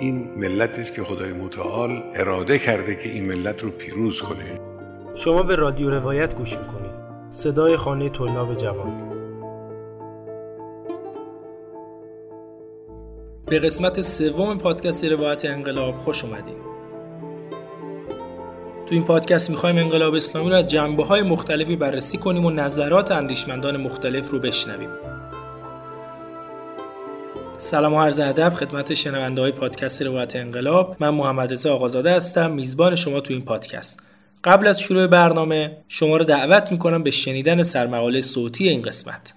این ملتی است که خدای متعال اراده کرده که این ملت رو پیروز کنه. شما به رادیو روایت گوش می‌کنید. صدای خانه طلاب جوان. به قسمت سوم پادکست روایت انقلاب خوش اومدید تو این پادکست می‌خوایم انقلاب اسلامی رو از جنبه های مختلفی بررسی کنیم و نظرات اندیشمندان مختلف رو بشنویم. سلام و عرض ادب خدمت شنونده های پادکست روایت انقلاب. من محمد رضا آقازاده هستم میزبان شما تو این پادکست. قبل از شروع برنامه شما رو دعوت می‌کنم به شنیدن سرمقاله صوتی این قسمت.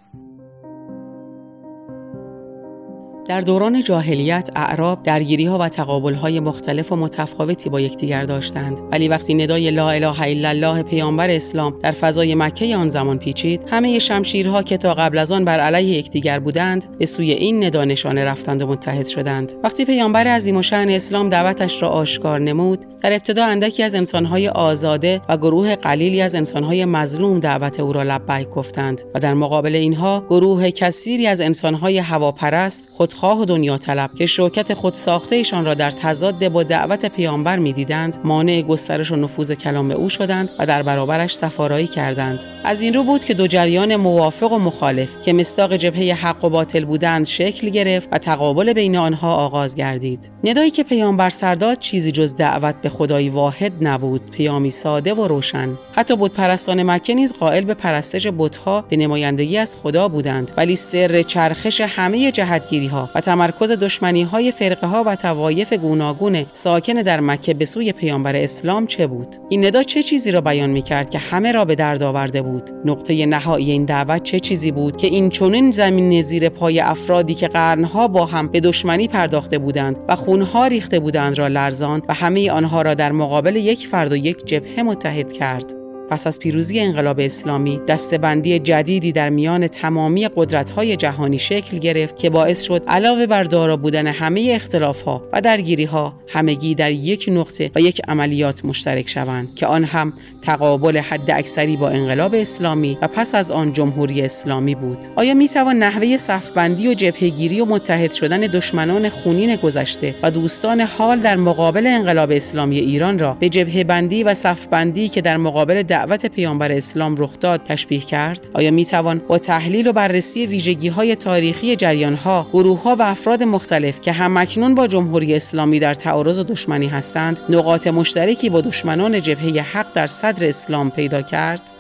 در دوران جاهلیت اعراب درگیری ها و تقابل های مختلف و متفاوتی با یکدیگر داشتند. ولی وقتی ندای لا اله الا الله پیامبر اسلام در فضای مکه آن زمان پیچید همه شمشیرها که تا قبل از آن بر علیه یکدیگر بودند به سوی این ندا نشانه رفتند و متحد شدند. وقتی پیامبر عظیم و اسلام دعوتش را آشکار نمود در ابتدا اندکی از انسانهای آزاده و گروه قلیلی از انسانهای مظلوم دعوت او را لبیک گفتند و در مقابل اینها گروه کثیری از انسانهای هواپرست خود خواه و دنیا طلب که شوکت خود ایشان را در تضاد با دعوت پیامبر می‌دیدند مانع گسترش و نفوذ کلام او شدند و در برابرش سفارایی کردند. از این رو بود که دو جریان موافق و مخالف که مستاق جبهه حق و باطل بودند شکل گرفت و تقابل بین آنها آغاز گردید. ندایی که پیامبر سرداد چیزی جز دعوت به خدای واحد نبود پیامی ساده و روشن. حتی بود پرستان مکه نیز قائل به پرستش بتها به نمایندگی از خدا بودند ولی سر چرخش همه جهتگیری ها و تمرکز دشمنی های فرقه ها و توایف گوناگون ساکن در مکه به سوی پیامبر اسلام چه بود؟ این ندا چه چیزی را بیان می کرد که همه را به درد آورده بود؟ نقطه نهایی این دعوت چه چیزی بود که این چنین زمین زیر پای افرادی که قرنها با هم به دشمنی پرداخته بودند و خونها ریخته بودند را لرزاند و همه آنها را در مقابل یک فرد و یک جبهه متحد کرد؟ پس از پیروزی انقلاب اسلامی دستبندی جدیدی در میان تمامی قدرت‌های جهانی شکل گرفت که باعث شد علاوه بر دارا بودن همه اختلافها و درگیریها همگی در یک نقطه و یک عملیات مشترک شوند که آن هم تقابل حد اکثری با انقلاب اسلامی و پس از آن جمهوری اسلامی بود. آیا می توان نحوه صفبندی و جبهگیری و متحد شدن دشمنان خونین گذشته و دوستان حال در مقابل انقلاب اسلامی ایران را به جبهه بندی و صفبندی که در مقابل دعوت پیامبر اسلام رخ داد تشبیه کرد. آیا می توان با تحلیل و بررسی ویژگی های تاریخی جریان ها گروه ها و افراد مختلف که همکنون با جمهوری اسلامی در تعارض و دشمنی هستند نقاط مشترکی با دشمنان جبهه حق در صدر اسلام پیدا کرد؟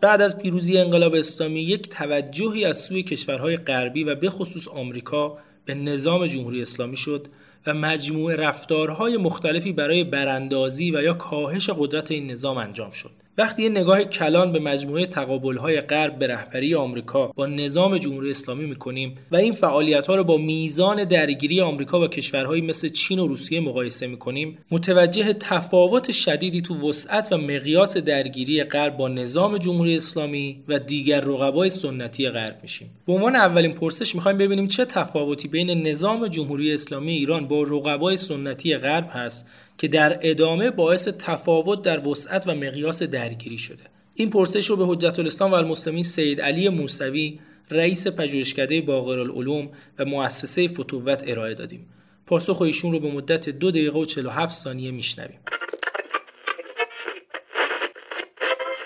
بعد از پیروزی انقلاب اسلامی یک توجهی از سوی کشورهای غربی و به خصوص آمریکا به نظام جمهوری اسلامی شد و مجموعه رفتارهای مختلفی برای براندازی و یا کاهش قدرت این نظام انجام شد. وقتی یه نگاه کلان به مجموعه تقابل‌های غرب به رهبری آمریکا با نظام جمهوری اسلامی می‌کنیم و این فعالیت‌ها رو با میزان درگیری آمریکا با کشورهایی مثل چین و روسیه مقایسه می‌کنیم متوجه تفاوت شدیدی تو وسعت و مقیاس درگیری غرب با نظام جمهوری اسلامی و دیگر رقبای سنتی غرب میشیم. به عنوان اولین پرسش می‌خوایم ببینیم چه تفاوتی بین نظام جمهوری اسلامی ایران با رقبای سنتی غرب هست که در ادامه باعث تفاوت در وسعت و مقیاس درگیری شده. این پرسش رو به حجت الاسلام و المسلمین سید علی موسوی رئیس پژوهشکده باقرالعلوم و مؤسسه فتووت ارائه دادیم. پاسخ ایشون رو به مدت دو دقیقه و 47 ثانیه میشنویم.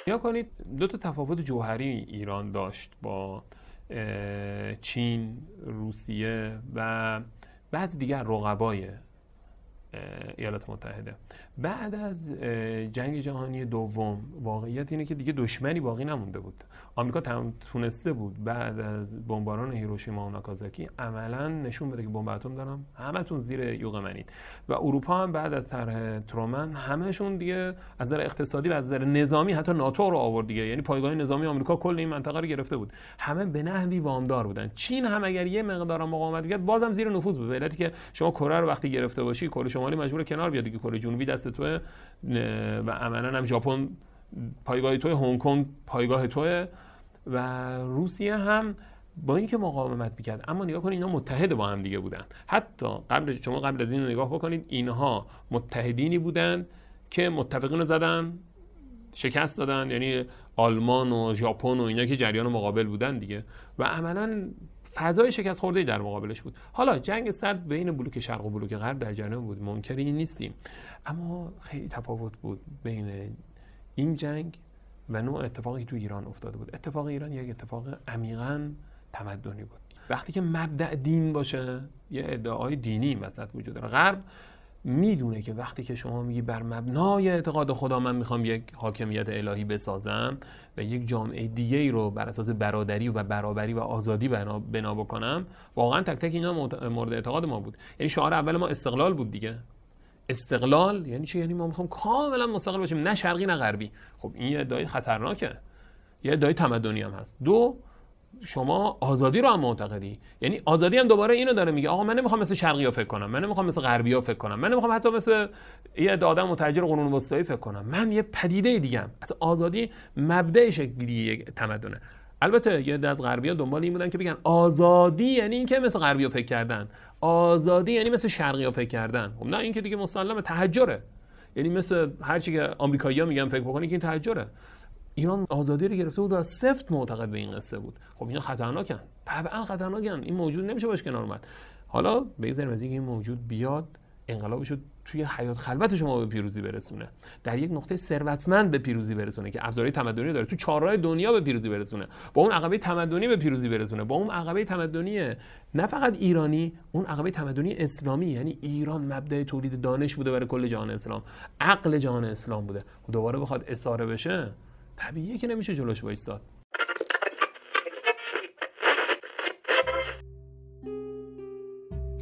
یا کنید دو تا تفاوت جوهری ایران داشت با چین، روسیه و بعض دیگر رقبای ایالات متحده. بعد از جنگ جهانی دوم واقعیت اینه که دیگه دشمنی باقی نمونده بود. آمریکا تونسته بود بعد از بمباران هیروشیما و ناکازاکی عملا نشون بده که بمب اتم دارم همتون زیر یوغ منید. و اروپا هم بعد از طرح ترومن همهشون دیگه از نظر اقتصادی و از نظر نظامی حتی ناتو رو آورد دیگه. یعنی پایگاه نظامی آمریکا کل این منطقه رو گرفته بود. همه به نحوی وامدار بودن. چین هم اگر یه مقدار مقاومت کرد بازم زیر نفوذ بود. علتی که شما کره رو وقتی گرفته باشی کره شمالی مجبور کنار بیاد دیگه کره جنوبی دست توه و عملا هم ژاپن پایگاه توی هنگ کنگ پایگاه توه و روسیه هم با اینکه مقاومت می‌کرد اما نگاه کنید اینا متحد با هم دیگه بودن. حتی قبل شما قبل از این نگاه بکنید اینها متحدینی بودن که متفقین رو زدن شکست دادن یعنی آلمان و ژاپن و اینا که جریان مقابل بودن دیگه. و عملا فضای شکست خورده در مقابلش بود. حالا جنگ سرد بین بلوک شرق و بلوک غرب در جریان بود. منکر این نیستیم. اما خیلی تفاوت بود بین این جنگ و نوع اتفاقی تو ایران افتاده بود. اتفاق ایران یک اتفاق عمیقا تمدنی بود. وقتی که مبدع دین باشه یه ادعای دینی وسط وجود داره. غرب می‌دونه که وقتی که شما میگی بر مبنای اعتقاد خدا من می‌خوام یک حاکمیت الهی بسازم و یک جامعه دیگه ای رو بر اساس برادری و برابری و آزادی بنا, بکنم واقعا تک تک اینا مورد اعتقاد ما بود. یعنی شعار اول ما استقلال بود دیگه. استقلال یعنی چی؟ یعنی ما می‌خوام کاملا مستقل باشیم نه شرقی نه غربی. خب این یه ادعای خطرناکه. یه ادعای تمدنی هم هست. دو شما آزادی رو هم معتقدی؟ یعنی آزادی هم دوباره اینو داره میگه آقا من نمی‌خوام مثل شرقی ها فکر کنم من نمی‌خوام مثل غربی ها فکر کنم من نمی‌خوام حتی مثل یه آدم متحجر قرون وسطایی فکر کنم. من یه پدیده دیگه ام. اصلا آزادی مبدع شکلی تمدنه. البته یه از غربی ها دنبال این بودن که بگن آزادی یعنی اینکه مثل غربی ها فکر کردن. آزادی یعنی مثل شرقی ها فکر کردن. خب نه این که دیگه مسلمه تحجره. یعنی مثل هر چی که آمریکایی‌ها میگن فکر بکنی که این تحجره. ایران آزادی رو گرفته بود و سفت معتقد به این قصه بود. خب اینا خطرناکن. طبعا خطرناکن. این موجود نمیشه باش کنار اومد. حالا بگذاریم از اینکه این موجود بیاد انقلابش توی حیات خلوت شما به پیروزی برسونه. در یک نقطه ثروتمند به پیروزی برسونه که ابزارهای تمدنی داره. تو چهارراه دنیا به پیروزی برسونه. با اون عقبه تمدنی به پیروزی برسونه. با اون عقبه تمدنی نه فقط ایرانی اون عقبه تمدنی اسلامی. یعنی ایران مبدع تولید دانش بوده برای کل جهان اسلام. عقل جهان اسلام بوده. دوباره بخواد اساره بشه طبیعیه که نمیشه جلوش وایستاد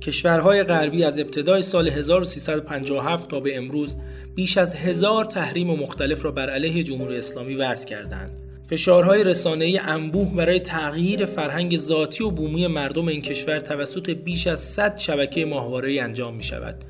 کشورهای غربی از ابتدای سال 1357 تا به امروز بیش از هزار تحریم و مختلف را بر علیه جمهوری اسلامی وضع کردند. فشارهای رسانه‌ای انبوه برای تغییر فرهنگ ذاتی و بومی مردم این کشور توسط بیش از 100 شبکه ماهواره‌ای انجام می شود.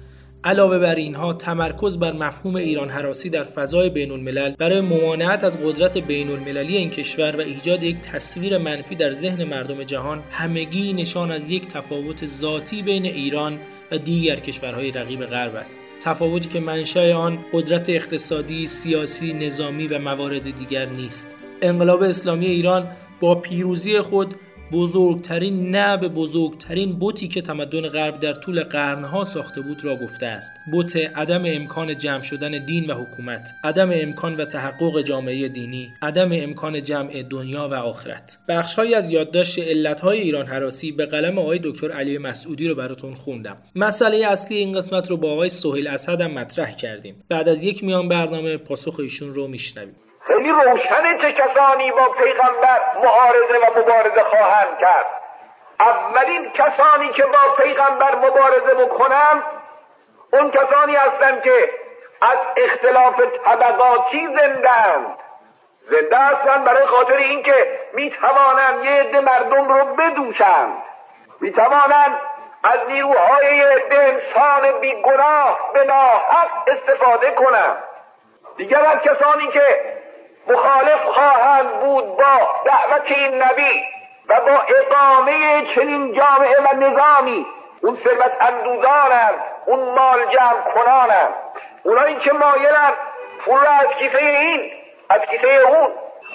علاوه بر اینها تمرکز بر مفهوم ایران حراسی در فضای بین الملل برای ممانعت از قدرت بین المللی این کشور و ایجاد یک تصویر منفی در ذهن مردم جهان همگی نشان از یک تفاوت ذاتی بین ایران و دیگر کشورهای رقیب غرب است. تفاوتی که منشأ آن قدرت اقتصادی، سیاسی، نظامی و موارد دیگر نیست. انقلاب اسلامی ایران با پیروزی خود بزرگترین نه به بزرگترین بوتی که تمدن غرب در طول قرنها ساخته بود را گفته است. بوت عدم امکان جمع شدن دین و حکومت عدم امکان و تحقق جامعه دینی عدم امکان جمع دنیا و آخرت. بخشهایی از یادداشت علتهای ایران حراسی به قلم آقای دکتر علی مسعودی رو براتون خوندم. مسئله اصلی این قسمت رو با آقای سهیل اسد هم مطرح کردیم. بعد از یک میان برنامه پاسخ ایشون رو میشنویم. خیلی روشنه چه کسانی با پیغمبر معارضه و مبارزه خواهند کرد. اولین کسانی که با پیغمبر مبارزه بکنند اون کسانی هستند که از اختلاف طبقاتی زندند زنده هستند برای خاطر اینکه می‌توانند یه عده مردم رو بدوشند می‌توانند از نیروهای عده انسان بیگناه به ناحق استفاده کنند. دیگر از کسانی که مخالف خواهند بود با دعوت این نبی و با اقامه چنین جامعه و نظامی. اون ثروت اندوزانند اون مال جمع اونایی که مایلند پول از کیسه این از کیسه اون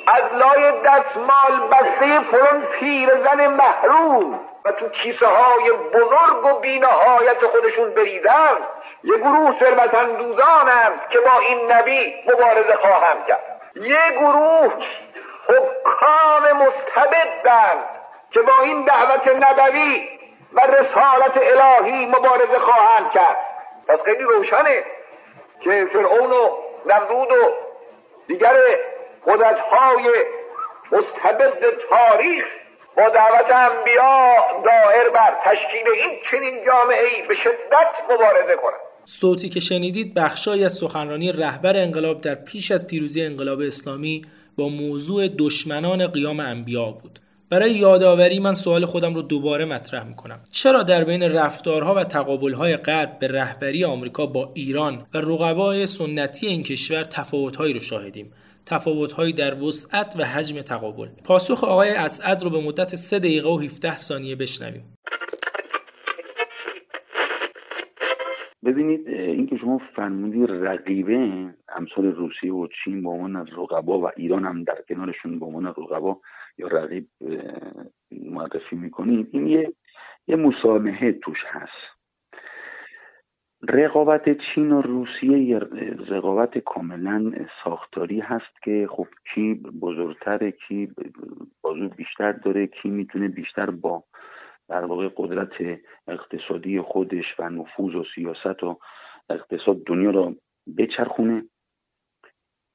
از لای دستمال بسته فلان پیرزن محروم. و تو کیسه های بزرگ و بینهایت خودشون بریدن یه گروه ثروت اندوزانند که با این نبی مبارزه خواهند کرد. یه گروه حکام مستبدند که با این دعوت نبوی و رسالت الهی مبارزه خواهند کرد. پس خیلی روشنه که فرعون و نمرود و دیگر قدرتهای مستبد تاریخ با دعوت انبیا دائر بر تشکیل این چنین جامعه ای به شدت مبارزه کنند. صوتی که شنیدید بخشای از سخنرانی رهبر انقلاب در پیش از پیروزی انقلاب اسلامی با موضوع دشمنان قیام انبیا بود. برای یادآوری من سوال خودم رو دوباره مطرح می‌کنم. چرا در بین رفتارها و تقابلهای غرب به رهبری آمریکا با ایران و رقبای سنتی این کشور تفاوتهایی رو شاهدیم؟ تفاوتهایی در وسعت و حجم تقابل. پاسخ آقای اسعد رو به مدت 3 دقیقه و 17 ثانیه بشنویم. ببینید اینکه شما فرمودی رقیبه امثال روسیه و چین به عنوان رقبا و ایران هم در کنارشون به عنوان رقبا یا رقیب معرفی می‌کنید این یه یه مسامحه توش هست. رقابت چین و روسیه یه رقابت کاملا ساختاری هست که خب کی بزرگتره کی بازو بیشتر داره کی می‌تونه بیشتر با در واقع قدرت اقتصادی خودش و نفوذ و سیاست و اقتصاد دنیا رو بچرخونه.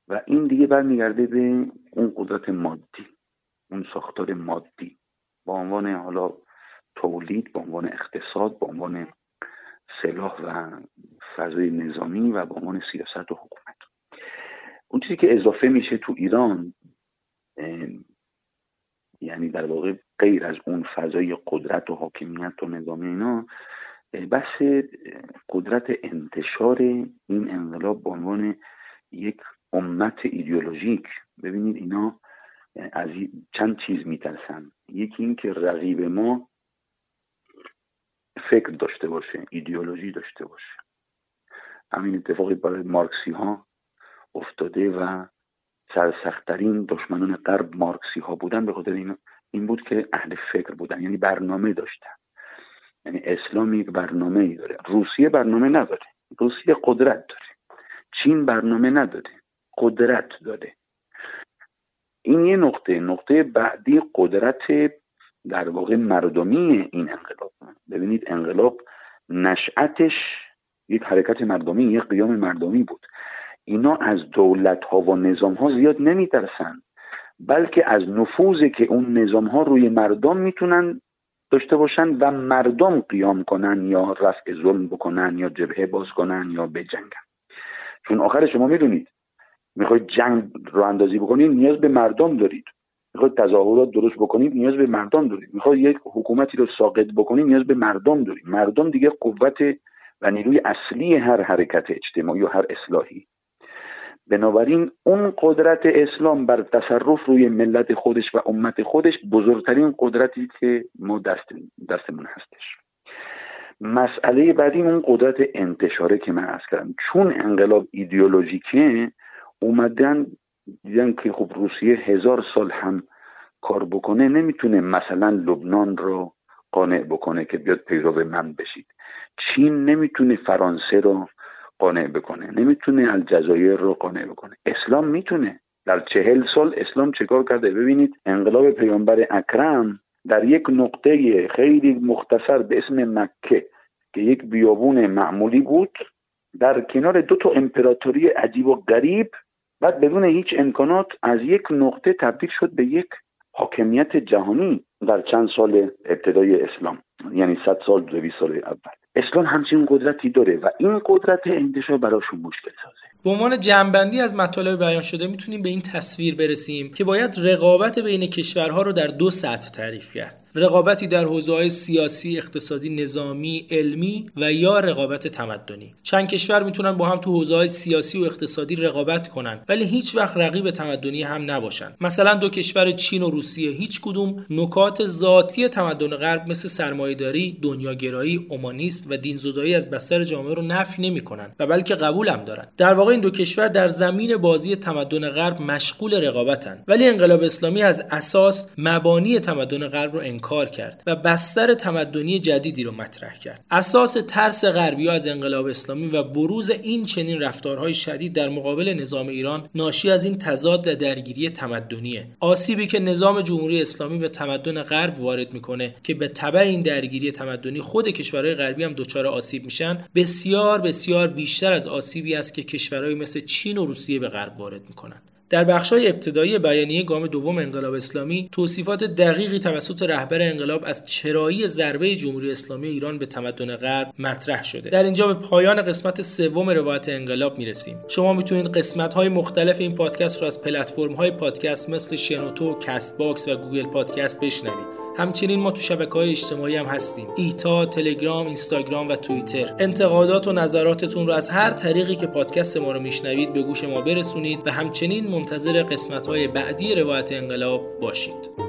و این دیگه برمیگرده به اون قدرت مادی اون ساختار مادی. با عنوان حالا تولید با عنوان اقتصاد با عنوان سلاح و فضای نظامی و با عنوان سیاست و حکومت. اون چیزی که اضافه میشه تو ایران یعنی در واقع غیر از اون فضای قدرت و حاکمیت و نظام اینا بحث قدرت انتشار این انقلاب به عنوان یک امت ایدئولوژیک. ببینید اینا از چند چیز میترسن. یکی این که رقیب ما فکر داشته باشه ایدئولوژی داشته باشه. همین اتفاقی برای مارکسی ها افتاده و سرسختترین دشمنان غرب مارکسی ها بودن به خاطر این این بود که اهل فکر بودن یعنی برنامه داشتن. یعنی اسلام یک برنامه ای داره. روسیه برنامه نداره. روسیه قدرت داره. چین برنامه نداره. قدرت داره. این یه نقطه. نقطه بعدی قدرت در واقع مردمی این انقلاب. ببینید انقلاب نشأتش یک حرکت مردمی یک قیام مردمی بود. اینا از دولت ها و نظام ها زیاد نمیترسن بلکه از نفوذی که اون نظام ها روی مردم می‌تونن داشته باشن و مردم قیام کنن یا رفع ظلم بکنن یا جبهه باز کنن یا بجنگن. چون آخر شما می‌دونید می‌خواید جنگ رو اندازی بکنید نیاز به مردم دارید. می‌خواید تظاهرات درست بکنید نیاز به مردم دارید. می‌خواید یک حکومتی رو ساقط بکنید نیاز به مردم دارید. مردم دیگه قوت و نیروی اصلی هر حرکت اجتماعی و هر اصلاحی بنابراین اون قدرت اسلام بر تصرف روی ملت خودش و امت خودش بزرگترین قدرتی که ما دست دستمون هستش. مسئله بعدی اون قدرت انتشاره که من از کردم. چون انقلاب ایدئولوژیکه اومدن دیدن که خب روسیه هزار سال هم کار بکنه نمی‌تونه مثلا لبنان رو قانع بکنه که بیاد پیرو من بشید. چین نمی‌تونه فرانسه رو قانع بکنه نمی‌تونه الجزایر رو قانع بکنه. اسلام می‌تونه. در چهل سال اسلام چکار کرده؟ ببینید انقلاب پیامبر اکرم در یک نقطه خیلی مختصر به اسم مکه که یک بیابون معمولی بود در کنار دو تا امپراتوری عجیب و غریب بعد بدون هیچ امکانات از یک نقطه تبدیل شد به یک حاکمیت جهانی در چند سال ابتدای اسلام یعنی صد سال دویست سال اول. اسلام همچین قدرتی داره و این قدرت انتشار براشون مشکل سازه. به عنوان جنبندی از مطالب بیان شده می‌تونیم به این تصویر برسیم که باید رقابت بین کشورها رو در دو سطح تعریف کرد رقابتی در حوزه‌های سیاسی، اقتصادی، نظامی، علمی و یا رقابت تمدنی. چند کشور می‌تونن با هم تو حوزه‌های سیاسی و اقتصادی رقابت کنن ولی هیچ وقت رقیب تمدنی هم نباشن. مثلا دو کشور چین و روسیه هیچ کدوم نکات ذاتی تمدن غرب مثل سرمایه‌داری، دنیاگرایی، اومانیسم و دینزدایی از بستر جامعه رو نفی نمی‌کنن و بلکه قبول هم دارن. در واقع این دو کشور در زمین بازی تمدن غرب مشغول رقابتن. ولی انقلاب اسلامی از اساس مبانی تمدن غرب رو انکار کرد و بستر تمدنی جدیدی رو مطرح کرد. اساس ترس غربی از انقلاب اسلامی و بروز این چنین رفتارهای شدید در مقابل نظام ایران ناشی از این تضاد درگیری تمدنیه. آسیبی که نظام جمهوری اسلامی به تمدن غرب وارد می‌کنه که به تبع این درگیری تمدنی خود کشورهای غربی هم دچار آسیب میشن بسیار بسیار بیشتر از آسیبی است که کشورهای مثل چین و روسیه به غرب وارد می‌کنن. در بخش‌های ابتدایی بیانیه گام دوم انقلاب اسلامی توصیفات دقیقی توسط رهبر انقلاب از چرایی ضربه جمهوری اسلامی ایران به تمدن غرب مطرح شده. در اینجا به پایان قسمت سوم روایت انقلاب می‌رسیم. شما می‌تونید قسمت‌های مختلف این پادکست رو از پلتفرم‌های پادکست مثل شنوتو، Castbox و Google Podcast بشنوید. همچنین ما تو شبکه های اجتماعی هم هستیم. ایتا، تلگرام، اینستاگرام و توییتر. انتقادات و نظراتتون رو از هر طریقی که پادکست ما رو میشنوید به گوش ما برسونید و همچنین منتظر قسمت های بعدی روایت انقلاب باشید.